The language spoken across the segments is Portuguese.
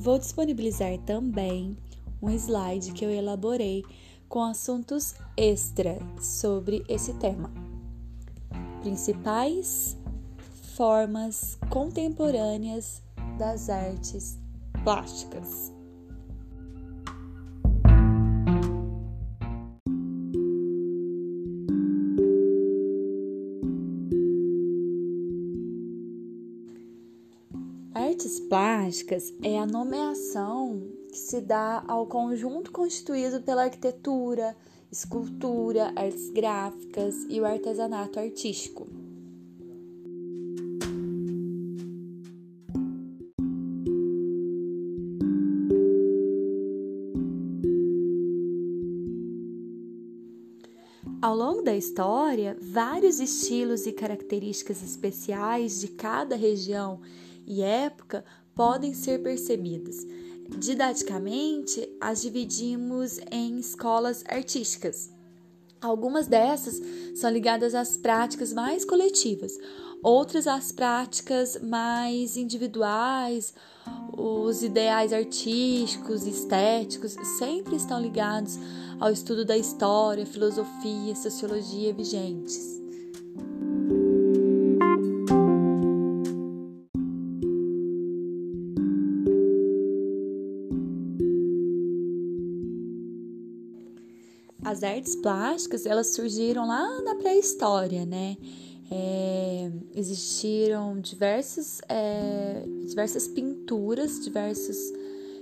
vou disponibilizar também um slide que eu elaborei com assuntos extra sobre esse tema. Principais formas contemporâneas das artes plásticas. É a nomeação que se dá ao conjunto constituído pela arquitetura, escultura, artes gráficas e o artesanato artístico. Ao longo da história, vários estilos e características especiais de cada região e época podem ser percebidos. Didaticamente, as dividimos em escolas artísticas. Algumas dessas são ligadas às práticas mais coletivas, outras às práticas mais individuais, os ideais artísticos, estéticos, sempre estão ligados ao estudo da história, filosofia, sociologia vigentes. As artes plásticas elas surgiram lá na pré-história, né? É, existiram diversos, é, diversas pinturas, diversos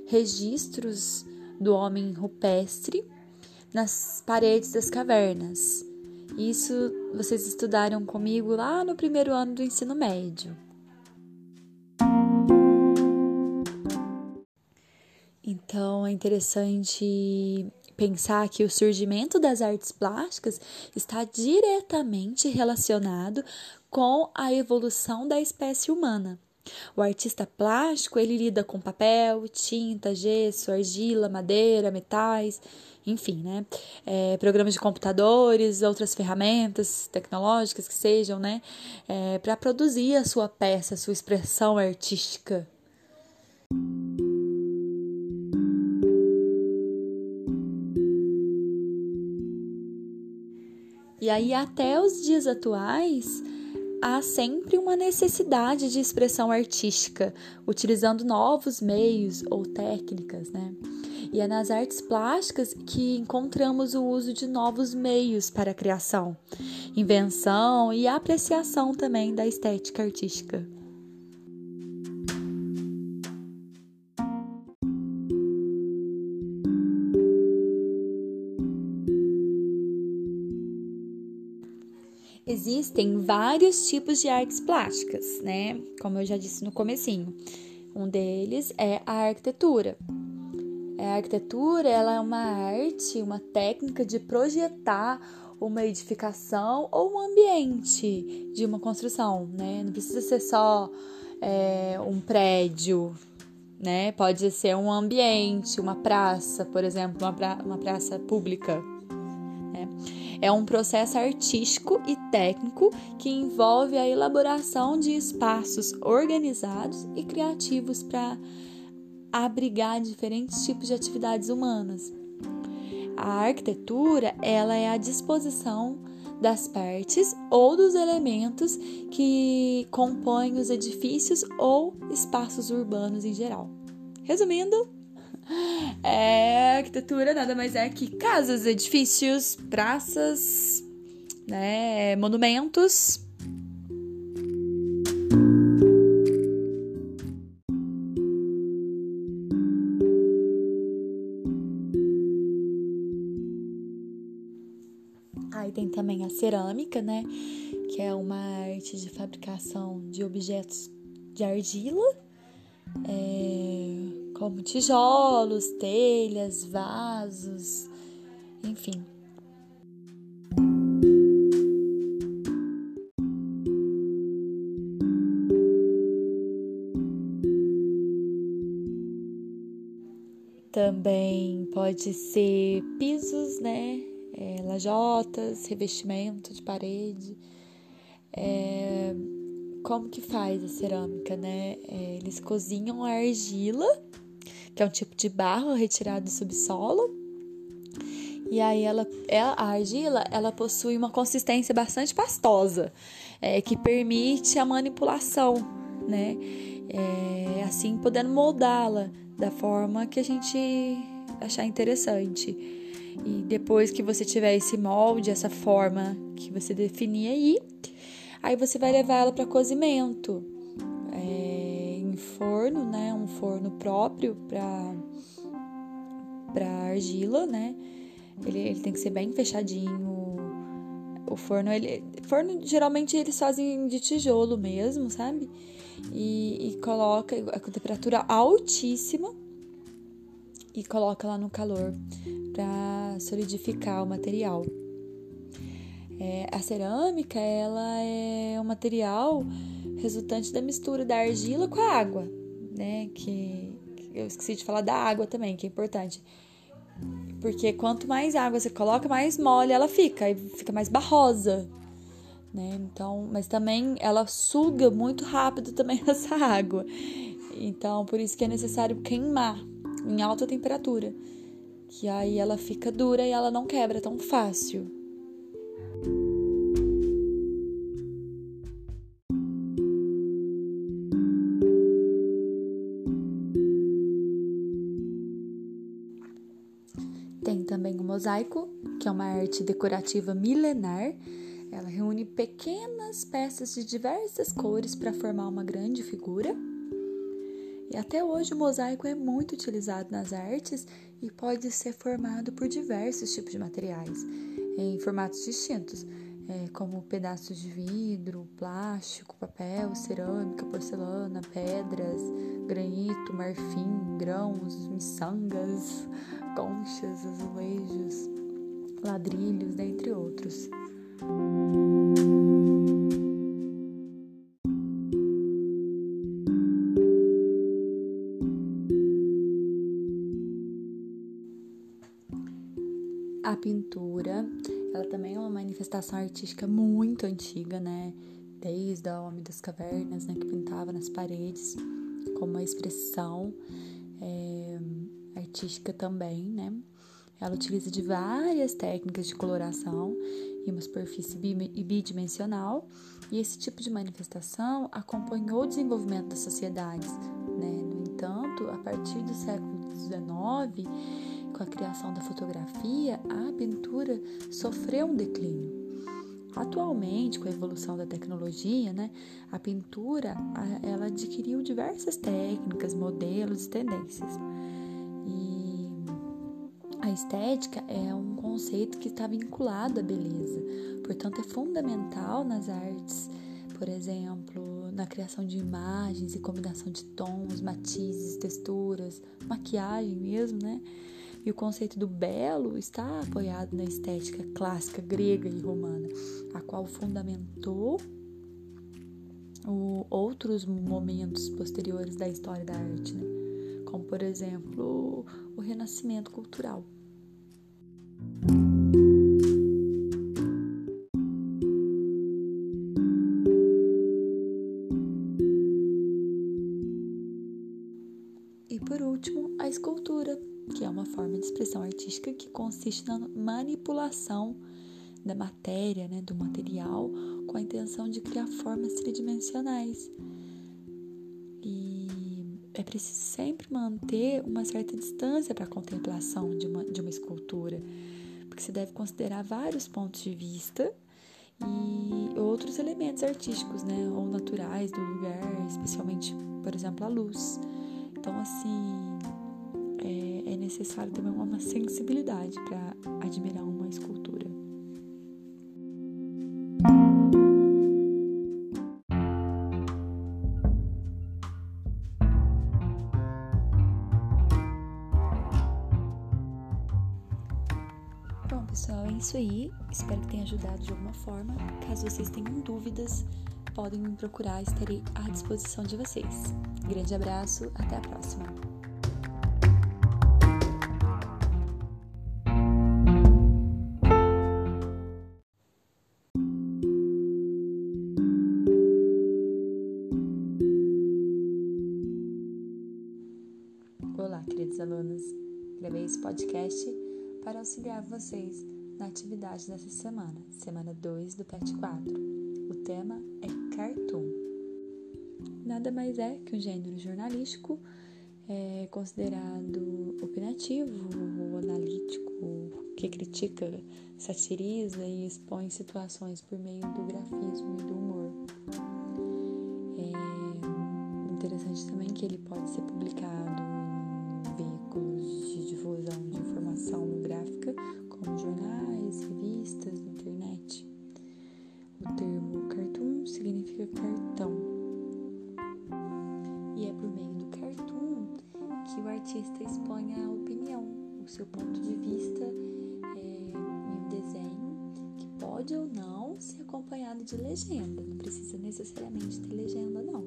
registros do homem rupestre nas paredes das cavernas. Isso vocês estudaram comigo lá no primeiro ano do ensino médio. Então é interessante pensar que o surgimento das artes plásticas está diretamente relacionado com a evolução da espécie humana. O artista plástico ele lida com papel, tinta, gesso, argila, madeira, metais, enfim, né? É, programas de computadores, outras ferramentas tecnológicas que sejam, né? É, para produzir a sua peça, a sua expressão artística. E aí, até os dias atuais, há sempre uma necessidade de expressão artística, utilizando novos meios ou técnicas, né? E é nas artes plásticas que encontramos o uso de novos meios para a criação, invenção e apreciação também da estética artística. Existem vários tipos de artes plásticas, né? Como eu já disse no comecinho. Um deles é a arquitetura. A arquitetura ela é uma arte, uma técnica de projetar uma edificação ou um ambiente de uma construção, né? Não precisa ser só é, um prédio, né? Pode ser um ambiente, uma praça, por exemplo, uma, pra, uma praça pública. É um processo artístico e técnico que envolve a elaboração de espaços organizados e criativos para abrigar diferentes tipos de atividades humanas. A arquitetura, ela é a disposição das partes ou dos elementos que compõem os edifícios ou espaços urbanos em geral. Resumindo, é, arquitetura nada mais é que casas, edifícios, praças, né, monumentos Aí tem também a cerâmica, né? Que é uma arte de fabricação de objetos de argila, é, como tijolos, telhas, vasos, enfim. Também pode ser pisos, né? é, lajotas, revestimento de parede. É, como que faz a cerâmica, né? É, eles cozinham a argila que é um tipo de barro retirado do subsolo. E aí ela, ela, a argila, ela possui uma consistência bastante pastosa, é, que permite a manipulação, né? É, assim podendo moldá-la da forma que a gente achar interessante. E depois que você tiver esse molde, essa forma que você definir aí, aí você vai levar ela para cozimento é, forno, né? Um forno próprio para para argila, né? Ele, ele tem que ser bem fechadinho. O forno, ele. Forno, geralmente eles fazem de tijolo mesmo, sabe? E, e coloca a temperatura altíssima e coloca lá no calor para solidificar o material. É, a cerâmica ela é um material resultante da mistura da argila com a água, né? Que, que eu esqueci de falar da água também, que é importante. Porque quanto mais água você coloca, mais mole ela fica, e fica mais barrosa, né? Então, mas também ela suga muito rápido também essa água. Então, por isso que é necessário queimar em alta temperatura, que aí ela fica dura e ela não quebra tão fácil. Mosaico, que é uma arte decorativa milenar. Ela reúne pequenas peças de diversas cores para formar uma grande figura. E até hoje o mosaico é muito utilizado nas artes e pode ser formado por diversos tipos de materiais, em formatos distintos, é, como pedaços de vidro, plástico, papel, cerâmica, porcelana, pedras, granito, marfim, grãos, miçangas, conchas, azulejos, ladrilhos, dentre outros. A pintura, ela também é uma manifestação artística muito antiga, né? Desde o Homem das Cavernas, né? Que pintava nas paredes como uma expressão é, artística também, né? Ela utiliza de várias técnicas de coloração em uma superfície bidimensional, e esse tipo de manifestação acompanhou o desenvolvimento das sociedades. Né? No entanto, a partir do século XIX, com a criação da fotografia, a pintura sofreu um declínio. Atualmente, com a evolução da tecnologia, né, a pintura ela adquiriu diversas técnicas, modelos e tendências. A estética é um conceito que está vinculado à beleza, portanto, é fundamental nas artes, por exemplo, na criação de imagens e combinação de tons, matizes, texturas, maquiagem mesmo, né? E o conceito do belo está apoiado na estética clássica grega e romana, a qual fundamentou outros momentos posteriores da história da arte, né? como por exemplo o renascimento cultural. E por último, a escultura, que é uma forma de expressão artística que consiste na manipulação da matéria, né, do material, com a intenção de criar formas tridimensionais. É preciso sempre manter uma certa distância para a contemplação de uma, de uma escultura, porque se deve considerar vários pontos de vista e outros elementos artísticos, né, ou naturais do lugar, especialmente, por exemplo, a luz. Então, assim, é, é necessário também uma sensibilidade para admirar uma escultura. Isso aí. Espero que tenha ajudado de alguma forma. Caso vocês tenham dúvidas, podem me procurar, estarei à disposição de vocês. Grande abraço, até a próxima! Olá, queridos alunos. Gravei esse podcast para auxiliar vocês na atividade dessa semana, semana 2 do PET 4. O tema é cartoon. Nada mais é que um gênero jornalístico é considerado opinativo ou analítico, que critica, satiriza e expõe situações por meio do grafismo e do humor. É interessante também que ele pode ser publicado veículos de difusão de informação gráfica, como jornais, revistas, internet. O termo cartoon significa cartão. E é por meio do cartoon que o artista expõe a opinião, o seu ponto de vista é, em um desenho que pode ou não ser acompanhado de legenda, não precisa necessariamente ter legenda, não.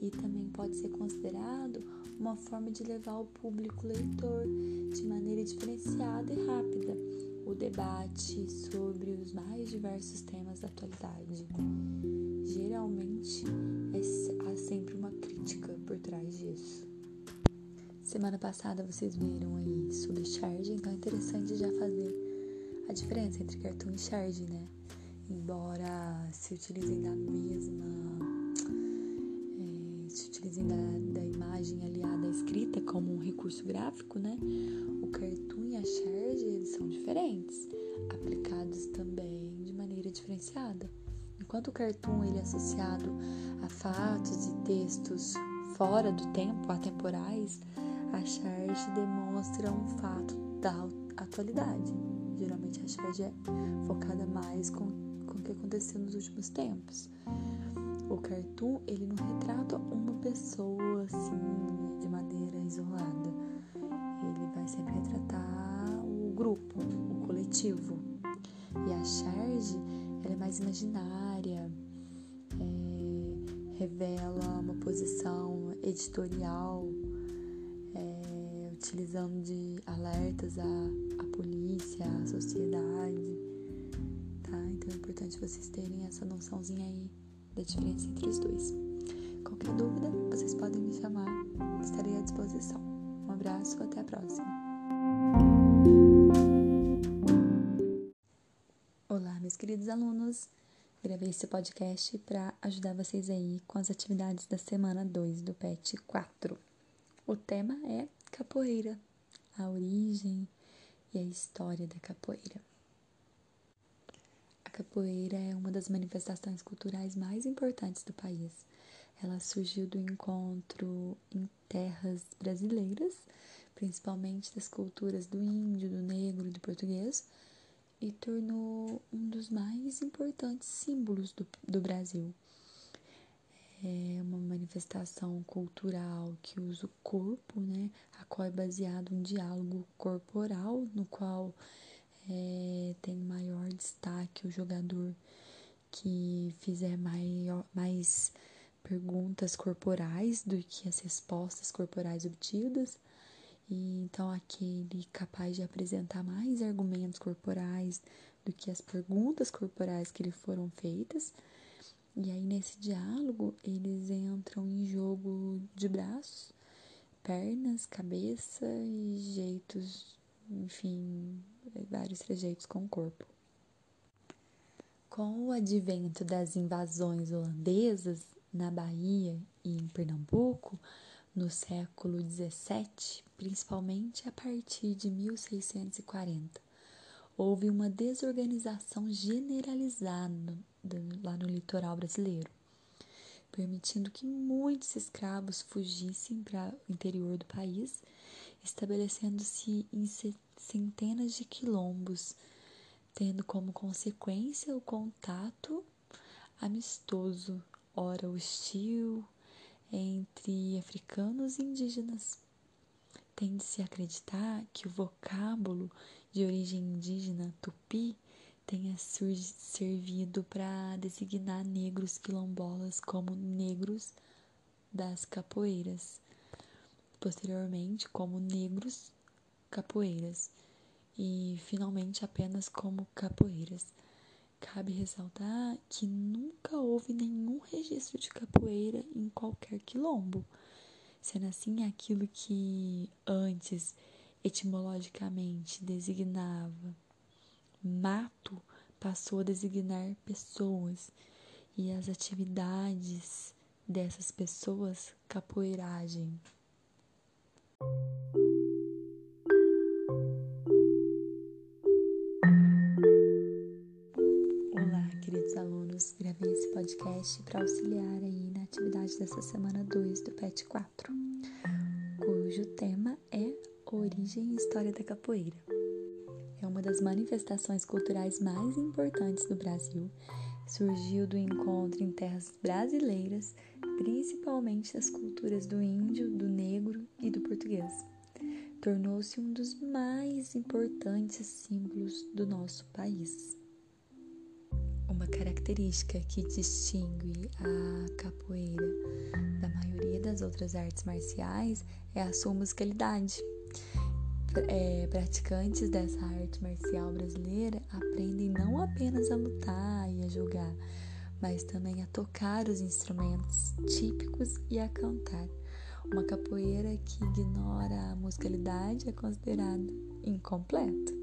E também pode ser considerado uma forma de levar o público leitor de maneira diferenciada e rápida o debate sobre os mais diversos temas da atualidade. Geralmente é, há sempre uma crítica por trás disso. Semana passada vocês viram aí sobre charge, então é interessante já fazer a diferença entre cartoon e charge, né? Embora se utilizem da mesma utilizem da, da imagem aliada à escrita como um recurso gráfico, né? O cartoon e a charge são diferentes, aplicados também de maneira diferenciada. Enquanto o cartoon ele é associado a fatos e textos fora do tempo, atemporais, a charge demonstra um fato da atualidade. Geralmente a charge é focada mais com, com o que aconteceu nos últimos tempos o cartoon ele não retrata uma pessoa assim de maneira isolada. Ele vai sempre retratar o grupo, o coletivo. E a charge ela é mais imaginária, é, revela uma posição editorial, é, utilizando de alertas à, à polícia, à sociedade. Tá? Então é importante vocês terem essa noçãozinha aí da diferença entre os dois. Qualquer dúvida, vocês podem me chamar, estarei à disposição. Um abraço, até a próxima. Olá, meus queridos alunos. Gravei esse podcast para ajudar vocês aí com as atividades da semana 2 do PET 4. O tema é capoeira, a origem e a história da capoeira capoeira é uma das manifestações culturais mais importantes do país. Ela surgiu do encontro em terras brasileiras, principalmente das culturas do índio, do negro e do português, e tornou um dos mais importantes símbolos do, do Brasil. É uma manifestação cultural que usa o corpo, né, a qual é baseado em diálogo corporal, no qual é, tem maior destaque o jogador que fizer maior, mais perguntas corporais do que as respostas corporais obtidas. E então aquele capaz de apresentar mais argumentos corporais do que as perguntas corporais que lhe foram feitas. E aí nesse diálogo eles entram em jogo de braços, pernas, cabeça e jeitos, enfim, vários trejeitos com o corpo. Com o advento das invasões holandesas na Bahia e em Pernambuco, no século XVII, principalmente a partir de 1640, houve uma desorganização generalizada lá no litoral brasileiro, permitindo que muitos escravos fugissem para o interior do país, estabelecendo-se em centenas de quilombos, tendo como consequência o contato amistoso, ora hostil, entre africanos e indígenas. Tende-se a acreditar que o vocábulo de origem indígena tupi tenha servido para designar negros quilombolas como negros das capoeiras, posteriormente como negros capoeiras e finalmente apenas como capoeiras. Cabe ressaltar que nunca houve nenhum registro de capoeira em qualquer quilombo. sendo assim aquilo que antes etimologicamente designava mato passou a designar pessoas e as atividades dessas pessoas capoeiragem. Podcast para auxiliar aí na atividade dessa semana 2 do PET 4, cujo tema é Origem e História da Capoeira. É uma das manifestações culturais mais importantes do Brasil. Surgiu do encontro em terras brasileiras, principalmente das culturas do índio, do negro e do português. Tornou-se um dos mais importantes símbolos do nosso país. Uma característica que distingue a capoeira da maioria das outras artes marciais é a sua musicalidade é, praticantes dessa arte marcial brasileira aprendem não apenas a lutar e a jogar, mas também a tocar os instrumentos típicos e a cantar. Uma capoeira que ignora a musicalidade é considerada incompleta.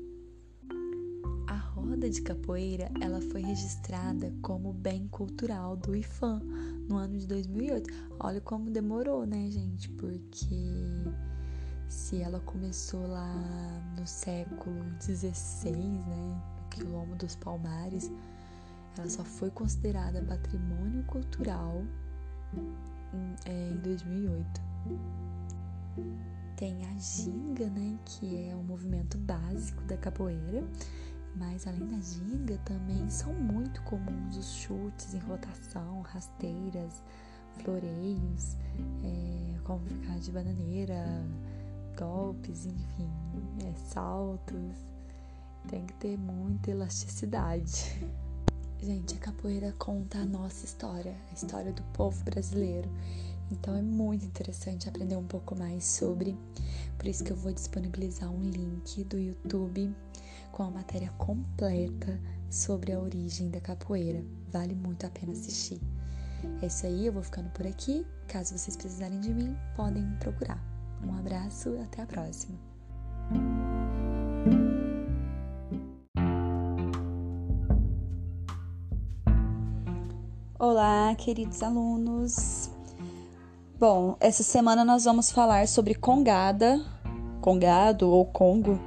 Roda de capoeira ela foi registrada como bem cultural do IFAM no ano de 2008. Olha como demorou, né, gente? Porque se ela começou lá no século XVI, né, no quilombo dos Palmares, ela só foi considerada patrimônio cultural é, em 2008. Tem a ginga, né, que é o movimento básico da capoeira, mas além da ginga também são muito comuns os chutes em rotação, rasteiras, floreios, é, como ficar de bananeira, golpes, enfim, é, saltos. Tem que ter muita elasticidade. Gente, a capoeira conta a nossa história, a história do povo brasileiro. Então é muito interessante aprender um pouco mais sobre. Por isso que eu vou disponibilizar um link do YouTube com a matéria completa sobre a origem da capoeira. Vale muito a pena assistir. É isso aí, eu vou ficando por aqui. Caso vocês precisarem de mim, podem me procurar. Um abraço e até a próxima. Olá, queridos alunos. Bom, essa semana nós vamos falar sobre congada, congado ou congo,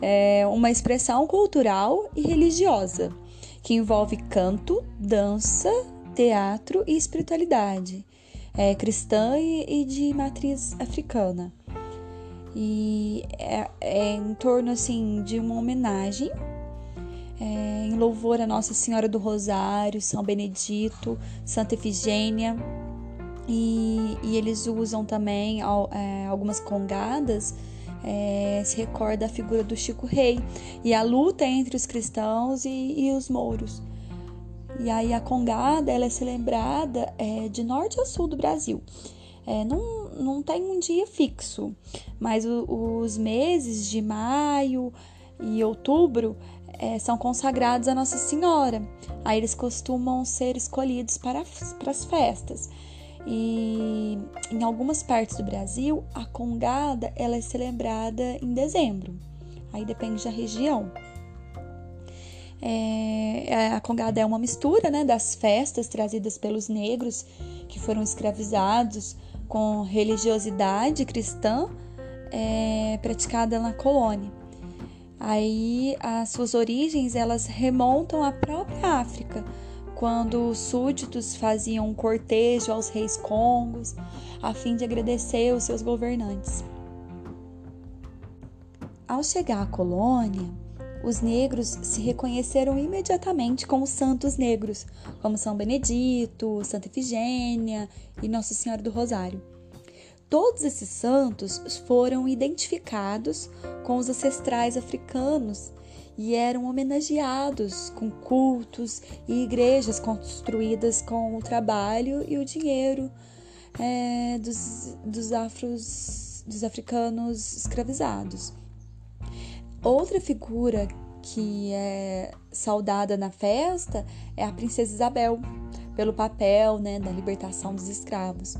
é uma expressão cultural e religiosa que envolve canto, dança, teatro e espiritualidade é, cristã e, de matriz africana. E é, é, em torno assim de uma homenagem é, em louvor a Nossa Senhora do Rosário, São Benedito, Santa Efigênia. E, e eles usam também é, algumas congadas é, se recorda a figura do Chico Rei e a luta entre os cristãos e, e os mouros. E aí a congada ela é celebrada é, de norte a sul do Brasil. É, não, não tem um dia fixo, mas o, os meses de maio e outubro é, são consagrados a Nossa Senhora. Aí eles costumam ser escolhidos para, para as festas. E em algumas partes do Brasil, a congada ela é celebrada em dezembro. Aí depende da região. É, é, a congada é uma mistura né, das festas trazidas pelos negros que foram escravizados com religiosidade cristã é, praticada na colônia. Aí as suas origens elas remontam à própria África, quando os súditos faziam um cortejo aos reis congos a fim de agradecer os seus governantes. Ao chegar à colônia, os negros se reconheceram imediatamente como santos negros, como São Benedito, Santa Efigênia e Nossa Senhora do Rosário. Todos esses santos foram identificados com os ancestrais africanos e eram homenageados com cultos e igrejas construídas com o trabalho e o dinheiro é, dos, dos, afros, dos africanos escravizados. Outra figura que é saudada na festa é a princesa Isabel, pelo papel né, da libertação dos escravos.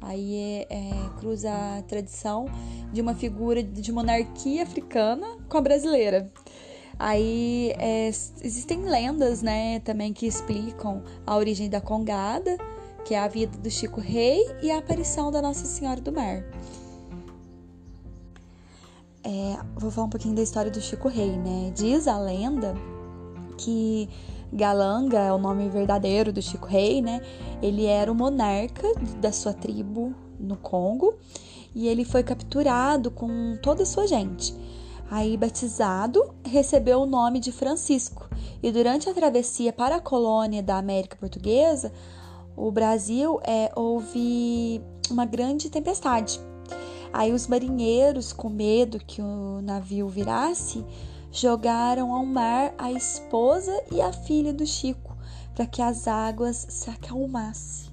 Aí é, é, cruza a tradição de uma figura de monarquia africana com a brasileira. Aí é, existem lendas, né, também que explicam a origem da congada, que é a vida do Chico Rei e a aparição da Nossa Senhora do Mar. É, vou falar um pouquinho da história do Chico Rei, né? Diz a lenda que Galanga é o nome verdadeiro do Chico Rei, né? Ele era o monarca da sua tribo no Congo e ele foi capturado com toda a sua gente. Aí, batizado, recebeu o nome de Francisco. E durante a travessia para a colônia da América Portuguesa, o Brasil é, houve uma grande tempestade. Aí os marinheiros, com medo que o navio virasse, jogaram ao mar a esposa e a filha do Chico para que as águas se acalmassem.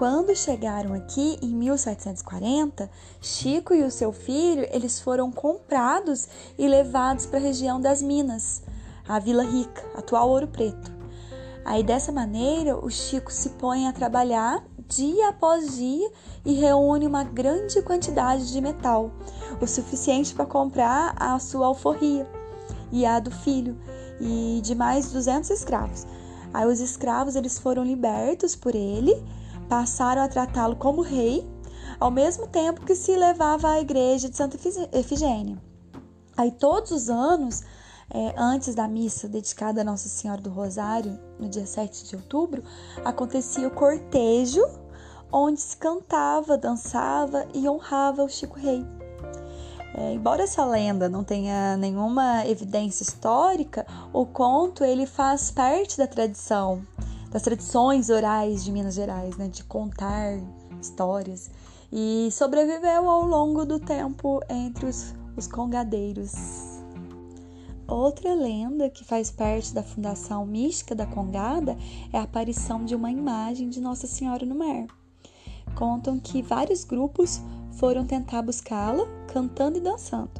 Quando chegaram aqui em 1740, Chico e o seu filho eles foram comprados e levados para a região das Minas, a Vila Rica, atual Ouro Preto. Aí dessa maneira o Chico se põe a trabalhar dia após dia e reúne uma grande quantidade de metal, o suficiente para comprar a sua alforria e a do filho e de mais 200 escravos. Aí os escravos eles foram libertos por ele passaram a tratá-lo como rei, ao mesmo tempo que se levava à igreja de Santa Efigênia. Aí todos os anos, é, antes da missa dedicada a Nossa Senhora do Rosário, no dia 7 de outubro, acontecia o cortejo, onde se cantava, dançava e honrava o Chico Rei. É, embora essa lenda não tenha nenhuma evidência histórica, o conto ele faz parte da tradição das tradições orais de Minas Gerais, né, de contar histórias, e sobreviveu ao longo do tempo entre os, os congadeiros. Outra lenda que faz parte da fundação mística da Congada é a aparição de uma imagem de Nossa Senhora no mar. Contam que vários grupos foram tentar buscá-la, cantando e dançando.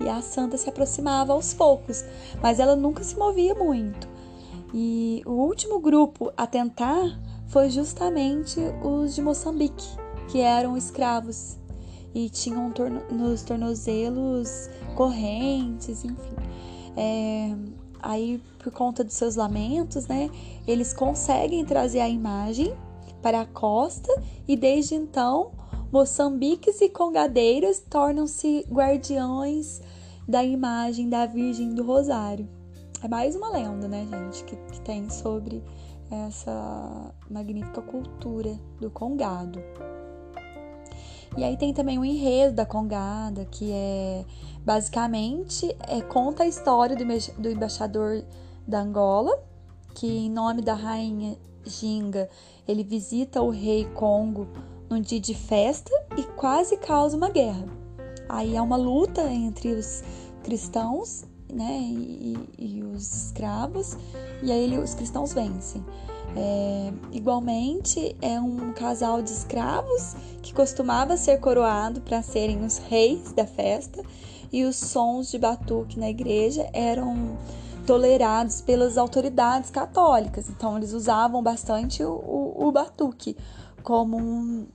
E a santa se aproximava aos poucos, mas ela nunca se movia muito. E o último grupo a tentar foi justamente os de Moçambique, que eram escravos e tinham nos tornozelos correntes, enfim. É, aí, por conta dos seus lamentos, né, eles conseguem trazer a imagem para a costa e desde então Moçambiques e congadeiras tornam-se guardiões da imagem da Virgem do Rosário. É mais uma lenda, né, gente, que, que tem sobre essa magnífica cultura do congado. E aí tem também o enredo da congada, que é basicamente é, conta a história do, do embaixador da Angola, que em nome da rainha Ginga, ele visita o rei Congo num dia de festa e quase causa uma guerra. Aí há uma luta entre os cristãos né, e, e os escravos, e aí ele, os cristãos vencem. É, igualmente, é um casal de escravos que costumava ser coroado para serem os reis da festa, e os sons de batuque na igreja eram tolerados pelas autoridades católicas. Então, eles usavam bastante o, o, o batuque como um,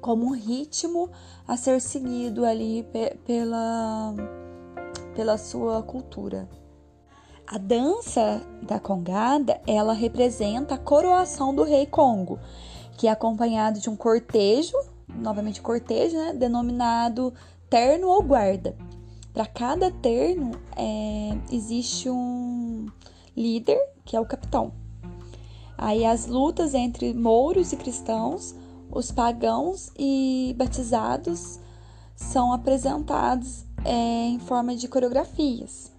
como um ritmo a ser seguido ali pe pela pela sua cultura. A dança da congada, ela representa a coroação do rei Congo, que é acompanhado de um cortejo, novamente cortejo, né, denominado terno ou guarda. Para cada terno é, existe um líder, que é o capitão. Aí as lutas entre mouros e cristãos, os pagãos e batizados são apresentados é, em forma de coreografias.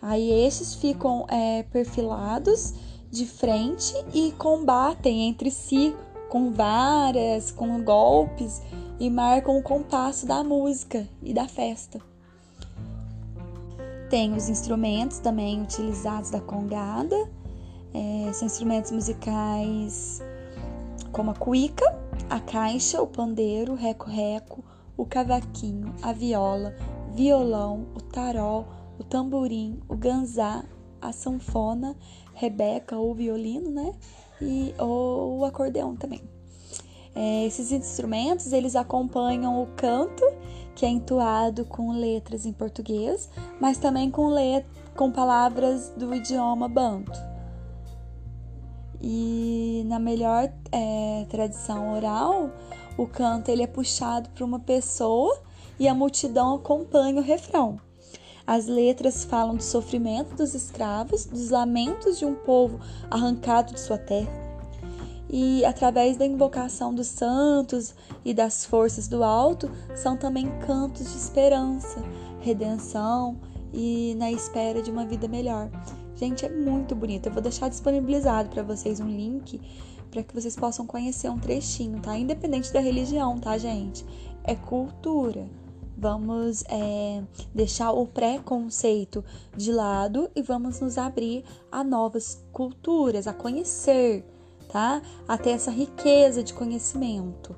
Aí esses ficam é, perfilados de frente e combatem entre si com varas, com golpes e marcam o compasso da música e da festa. Tem os instrumentos também utilizados da congada, é, são instrumentos musicais como a cuíca, a caixa, o pandeiro, o reco-reco, o cavaquinho, a viola, violão, o tarol, o tamborim, o ganzá, a sanfona, rebeca ou violino, né? E ou o acordeão também. É, esses instrumentos eles acompanham o canto, que é entoado com letras em português, mas também com, let com palavras do idioma banto. E na melhor é, tradição oral, o canto ele é puxado por uma pessoa e a multidão acompanha o refrão. As letras falam do sofrimento dos escravos, dos lamentos de um povo arrancado de sua terra. E através da invocação dos santos e das forças do alto, são também cantos de esperança, redenção e na espera de uma vida melhor. Gente, é muito bonito. Eu vou deixar disponibilizado para vocês um link para que vocês possam conhecer um trechinho, tá? Independente da religião, tá, gente? É cultura. Vamos é, deixar o preconceito de lado e vamos nos abrir a novas culturas, a conhecer, tá? A ter essa riqueza de conhecimento.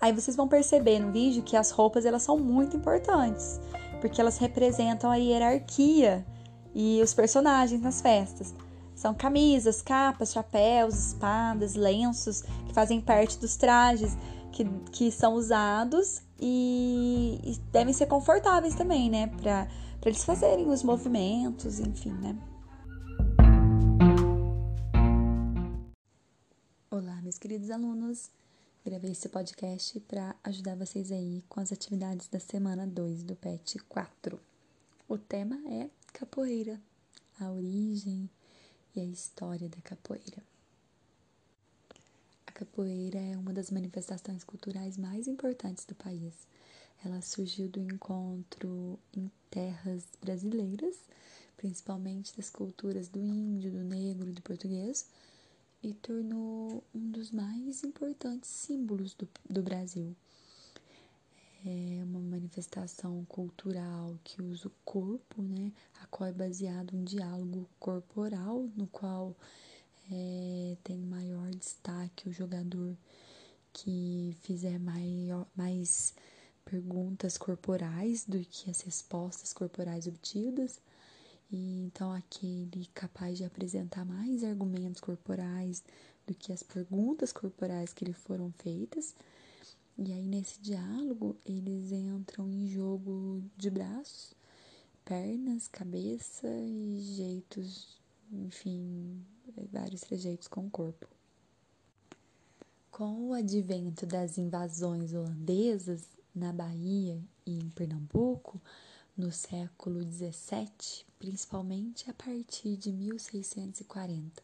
Aí vocês vão perceber no vídeo que as roupas elas são muito importantes, porque elas representam a hierarquia e os personagens nas festas. São camisas, capas, chapéus, espadas, lenços que fazem parte dos trajes que, que são usados e, e devem ser confortáveis também, né? Para eles fazerem os movimentos, enfim, né? Olá, meus queridos alunos. Gravei esse podcast para ajudar vocês aí com as atividades da semana 2 do PET 4. O tema é capoeira, a origem, e a história da capoeira. A capoeira é uma das manifestações culturais mais importantes do país. Ela surgiu do encontro em terras brasileiras, principalmente das culturas do índio, do negro e do português, e tornou um dos mais importantes símbolos do, do Brasil é uma manifestação cultural que usa o corpo, né, a qual é baseado um diálogo corporal, no qual é, tem maior destaque o jogador que fizer maior, mais perguntas corporais do que as respostas corporais obtidas. E então aquele capaz de apresentar mais argumentos corporais do que as perguntas corporais que lhe foram feitas. E aí, nesse diálogo, eles entram em jogo de braços, pernas, cabeça e jeitos, enfim, vários trejeitos com o corpo. Com o advento das invasões holandesas na Bahia e em Pernambuco, no século XVII, principalmente a partir de 1640,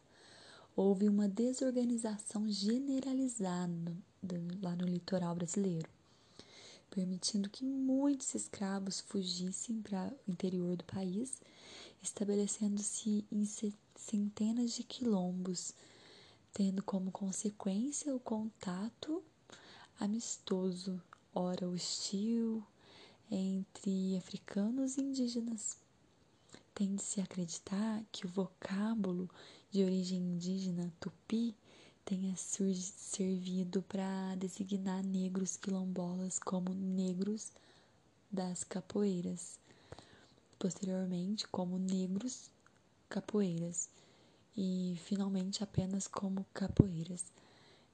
houve uma desorganização generalizada lá no litoral brasileiro, permitindo que muitos escravos fugissem para o interior do país, estabelecendo-se em centenas de quilombos, tendo como consequência o contato amistoso, ora hostil, entre africanos e indígenas. Tende-se a acreditar que o vocábulo de origem indígena tupi tenha servido para designar negros quilombolas como negros das capoeiras, posteriormente como negros capoeiras. E finalmente apenas como capoeiras.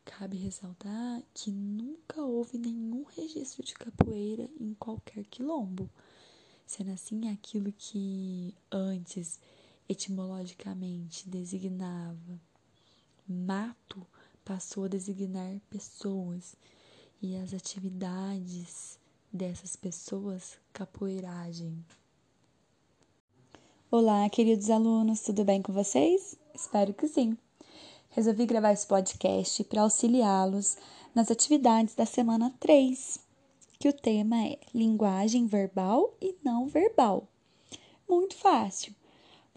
Cabe ressaltar que nunca houve nenhum registro de capoeira em qualquer quilombo, sendo assim aquilo que antes etimologicamente designava mato passou a designar pessoas e as atividades dessas pessoas capoeiragem. Olá, queridos alunos, tudo bem com vocês? Espero que sim. Resolvi gravar esse podcast para auxiliá-los nas atividades da semana 3, que o tema é linguagem verbal e não verbal. Muito fácil.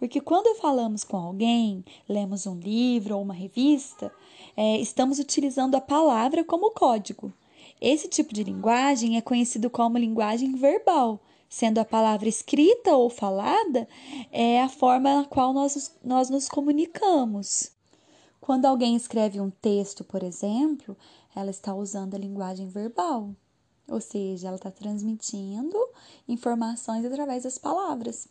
Porque quando falamos com alguém, lemos um livro ou uma revista, é, estamos utilizando a palavra como código. Esse tipo de linguagem é conhecido como linguagem verbal, sendo a palavra escrita ou falada é a forma na qual nós, nós nos comunicamos. Quando alguém escreve um texto, por exemplo, ela está usando a linguagem verbal, ou seja, ela está transmitindo informações através das palavras.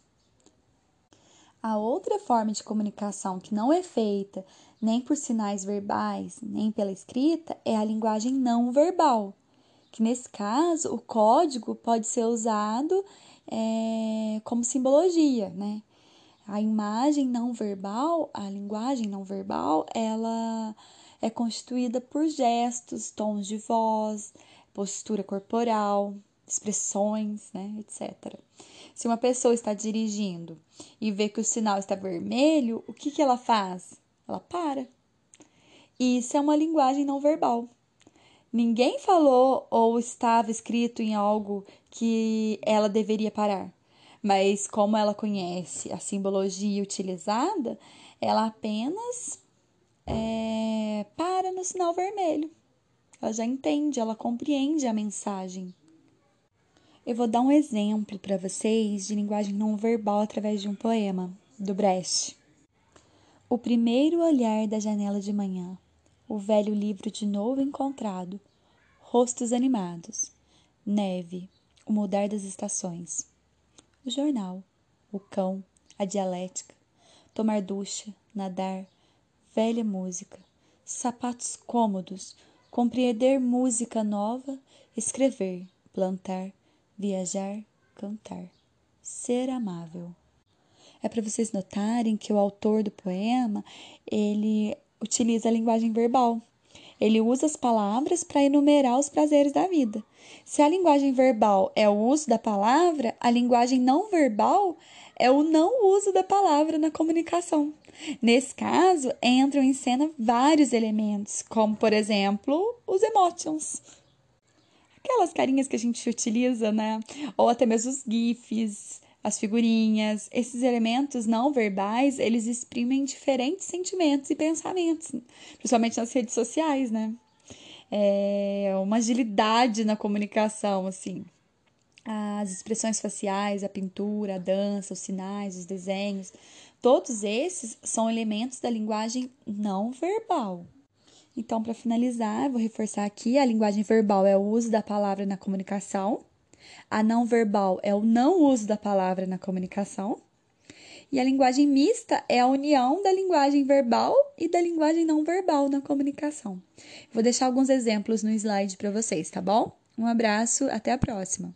A outra forma de comunicação que não é feita nem por sinais verbais, nem pela escrita, é a linguagem não verbal. Que nesse caso, o código pode ser usado é, como simbologia, né? A imagem não verbal, a linguagem não verbal, ela é constituída por gestos, tons de voz, postura corporal, expressões, né, etc. Se uma pessoa está dirigindo e vê que o sinal está vermelho, o que, que ela faz? Ela para. Isso é uma linguagem não verbal. Ninguém falou ou estava escrito em algo que ela deveria parar. Mas como ela conhece a simbologia utilizada, ela apenas é, para no sinal vermelho. Ela já entende, ela compreende a mensagem. Eu vou dar um exemplo para vocês de linguagem não verbal através de um poema do Brecht. O primeiro olhar da janela de manhã, o velho livro de novo encontrado, rostos animados, neve, o mudar das estações, o jornal, o cão, a dialética, tomar ducha, nadar, velha música, sapatos cômodos, compreender música nova, escrever, plantar, viajar, cantar, ser amável. É para vocês notarem que o autor do poema, ele utiliza a linguagem verbal. Ele usa as palavras para enumerar os prazeres da vida. Se a linguagem verbal é o uso da palavra, a linguagem não verbal é o não uso da palavra na comunicação. Nesse caso, entram em cena vários elementos, como por exemplo, os emotions, aquelas carinhas que a gente utiliza, né? Ou até mesmo os GIFs, as figurinhas. Esses elementos não verbais, eles exprimem diferentes sentimentos e pensamentos, principalmente nas redes sociais, né? É uma agilidade na comunicação, assim. As expressões faciais, a pintura, a dança, os sinais, os desenhos, todos esses são elementos da linguagem não verbal. Então, para finalizar, vou reforçar aqui: a linguagem verbal é o uso da palavra na comunicação, a não verbal é o não uso da palavra na comunicação, e a linguagem mista é a união da linguagem verbal e da linguagem não verbal na comunicação. Vou deixar alguns exemplos no slide para vocês, tá bom? Um abraço, até a próxima!